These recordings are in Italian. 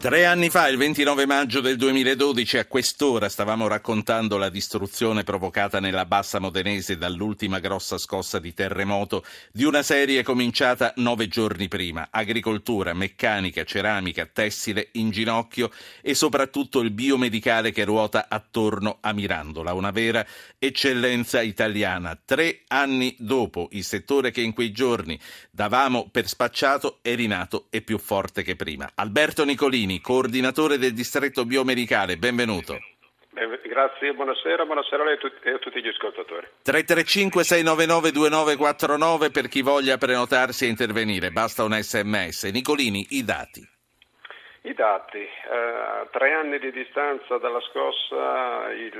Tre anni fa, il 29 maggio del 2012, a quest'ora stavamo raccontando la distruzione provocata nella bassa modenese dall'ultima grossa scossa di terremoto di una serie cominciata nove giorni prima. Agricoltura, meccanica, ceramica, tessile in ginocchio e soprattutto il biomedicale che ruota attorno a Mirandola, una vera eccellenza italiana. Tre anni dopo, il settore che in quei giorni davamo per spacciato è rinato e più forte che prima. Alberto Nicolini Martini, coordinatore del distretto biomedicale, benvenuto. Grazie, buonasera, buonasera a lei e a tutti gli ascoltatori. 335-699-2949 per chi voglia prenotarsi e intervenire, basta un sms. Nicolini, i dati. I dati, eh, tre anni di distanza dalla scossa, i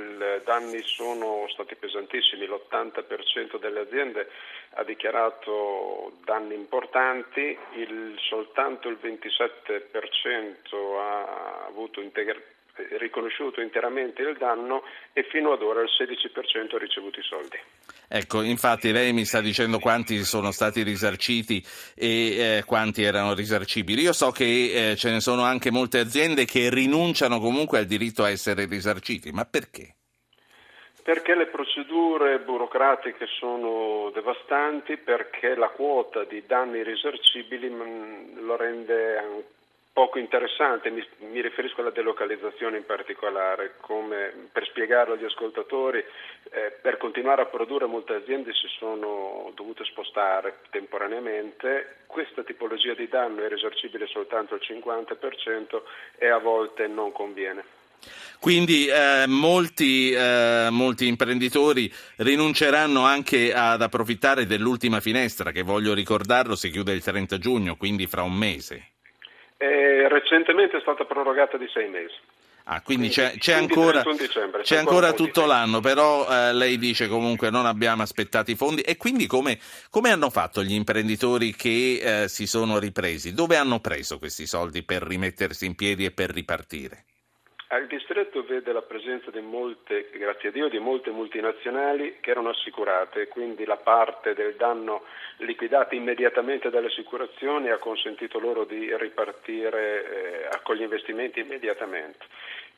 danni sono stati pesantissimi, l'80% delle aziende ha dichiarato danni importanti, il, soltanto il 27% ha avuto integrazione riconosciuto interamente il danno e fino ad ora il 16% ha ricevuto i soldi. Ecco, infatti lei mi sta dicendo quanti sono stati risarciti e eh, quanti erano risarcibili. Io so che eh, ce ne sono anche molte aziende che rinunciano comunque al diritto a essere risarciti, ma perché? Perché le procedure burocratiche sono devastanti, perché la quota di danni risarcibili mm, lo rende ancora poco interessante, mi, mi, riferisco alla delocalizzazione in particolare, come per spiegarlo agli ascoltatori, eh, per continuare a produrre molte aziende si sono dovute spostare temporaneamente, questa tipologia di danno è risarcibile soltanto al 50% e a volte non conviene. Quindi eh, molti, eh, molti, imprenditori rinunceranno anche ad approfittare dell'ultima finestra che voglio ricordarlo si chiude il 30 giugno, quindi fra un mese. Eh, recentemente è stata prorogata di sei mesi. Ah, quindi, c'è, c'è ancora, c'è ancora tutto l'anno, però eh, lei dice comunque non abbiamo aspettato i fondi e quindi come, come hanno fatto gli imprenditori che eh, si sono ripresi? Dove hanno preso questi soldi per rimettersi in piedi e per ripartire? Il distretto vede la presenza di molte, grazie a Dio, di molte multinazionali che erano assicurate, quindi la parte del danno liquidata immediatamente dalle assicurazioni ha consentito loro di ripartire eh, con gli investimenti immediatamente.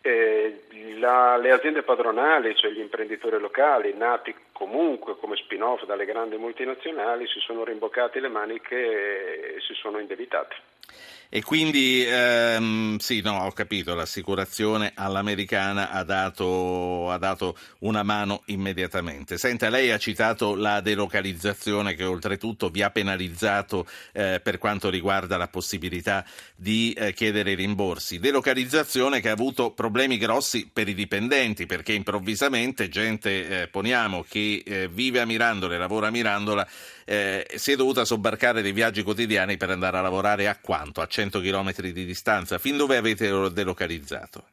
Eh, la, le aziende padronali, cioè gli imprenditori locali, nati comunque come spin-off dalle grandi multinazionali, si sono rimboccati le maniche e si sono indebitati. E quindi, ehm, sì, no, ho capito, l'assicurazione all'americana ha dato, ha dato, una mano immediatamente. Senta, lei ha citato la delocalizzazione che oltretutto vi ha penalizzato eh, per quanto riguarda la possibilità di eh, chiedere rimborsi. Delocalizzazione che ha avuto problemi grossi per i dipendenti, perché improvvisamente gente, eh, poniamo, che eh, vive a Mirandola e lavora a Mirandola, eh, si è dovuta sobbarcare dei viaggi quotidiani per andare a lavorare a quanto? A 100 km di distanza. Fin dove avete delocalizzato?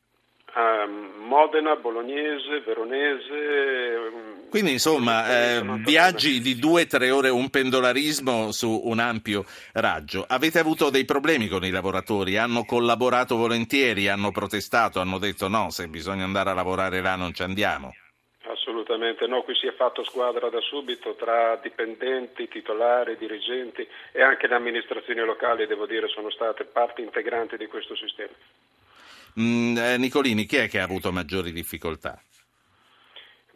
Um, Modena, Bolognese, Veronese. Ehm, Quindi insomma eh, viaggi di due o tre ore, un pendolarismo su un ampio raggio. Avete avuto dei problemi con i lavoratori? Hanno collaborato volentieri, hanno protestato, hanno detto no, se bisogna andare a lavorare là non ci andiamo? Assolutamente no, qui si è fatto squadra da subito tra dipendenti, titolari, dirigenti e anche le amministrazioni locali, devo dire, sono state parte integrante di questo sistema. Mm, eh, Nicolini, chi è che ha avuto maggiori difficoltà?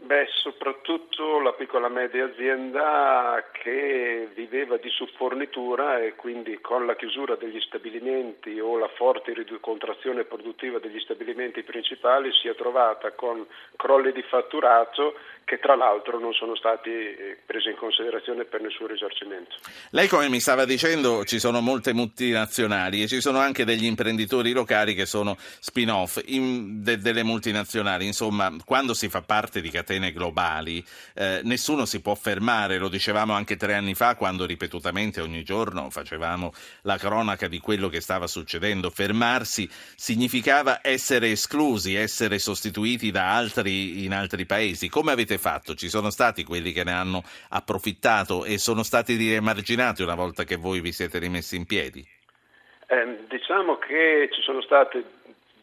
Beh, soprattutto la piccola e media azienda che viveva di subfornitura e quindi con la chiusura degli stabilimenti o la forte contrazione produttiva degli stabilimenti principali si è trovata con crolli di fatturato che tra l'altro non sono stati eh, presi in considerazione per nessun risarcimento. Lei come mi stava dicendo ci sono molte multinazionali e ci sono anche degli imprenditori locali che sono spin-off in, de, delle multinazionali, insomma quando si fa parte di catene globali eh, nessuno si può fermare, lo dicevamo anche tre anni fa quando ripetutamente ogni giorno facevamo la cronaca di quello che stava succedendo, fermarsi significava essere esclusi, essere sostituiti da altri in altri paesi. Come avete fatto? Ci sono stati quelli che ne hanno approfittato e sono stati riemarginati una volta che voi vi siete rimessi in piedi? Eh, diciamo che ci sono stati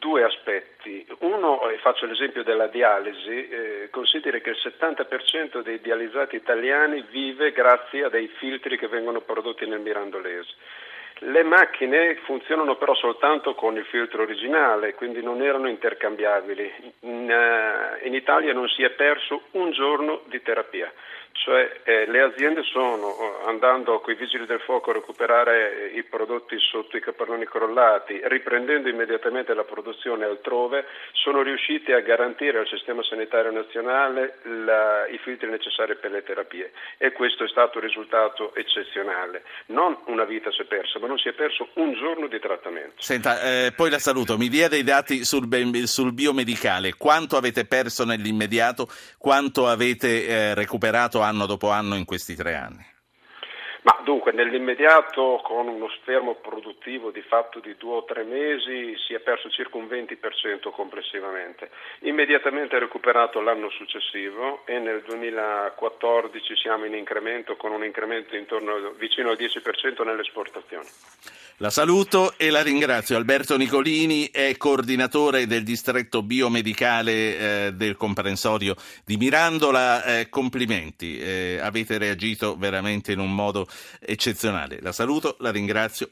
due aspetti. Uno, e faccio l'esempio della dialisi, eh, consideri che il 70% dei dializzati italiani vive grazie a dei filtri che vengono prodotti nel Mirandolese. Le macchine funzionano però soltanto con il filtro originale, quindi non erano intercambiabili. In, uh, in Italia non si è perso un giorno di terapia. Cioè eh, le aziende sono, eh, andando con i vigili del fuoco a recuperare eh, i prodotti sotto i capannoni crollati, riprendendo immediatamente la produzione altrove, sono riusciti a garantire al sistema sanitario nazionale la, i filtri necessari per le terapie e questo è stato un risultato eccezionale. Non una vita si è persa, ma non si è perso un giorno di trattamento. Senta, eh, poi la saluto, mi dia dei dati sul, sul biomedicale, quanto avete perso nell'immediato, quanto avete eh, recuperato anno dopo anno in questi tre anni? Ma dunque, nell'immediato, con uno sfermo produttivo di fatto di due o tre mesi, si è perso circa un 20% complessivamente. Immediatamente recuperato l'anno successivo e nel 2014 siamo in incremento con un incremento intorno vicino al 10% nelle esportazioni. La saluto e la ringrazio. Alberto Nicolini è coordinatore del distretto biomedicale eh, del comprensorio di Mirandola. Eh, complimenti, eh, avete reagito veramente in un modo eccezionale. La saluto, la ringrazio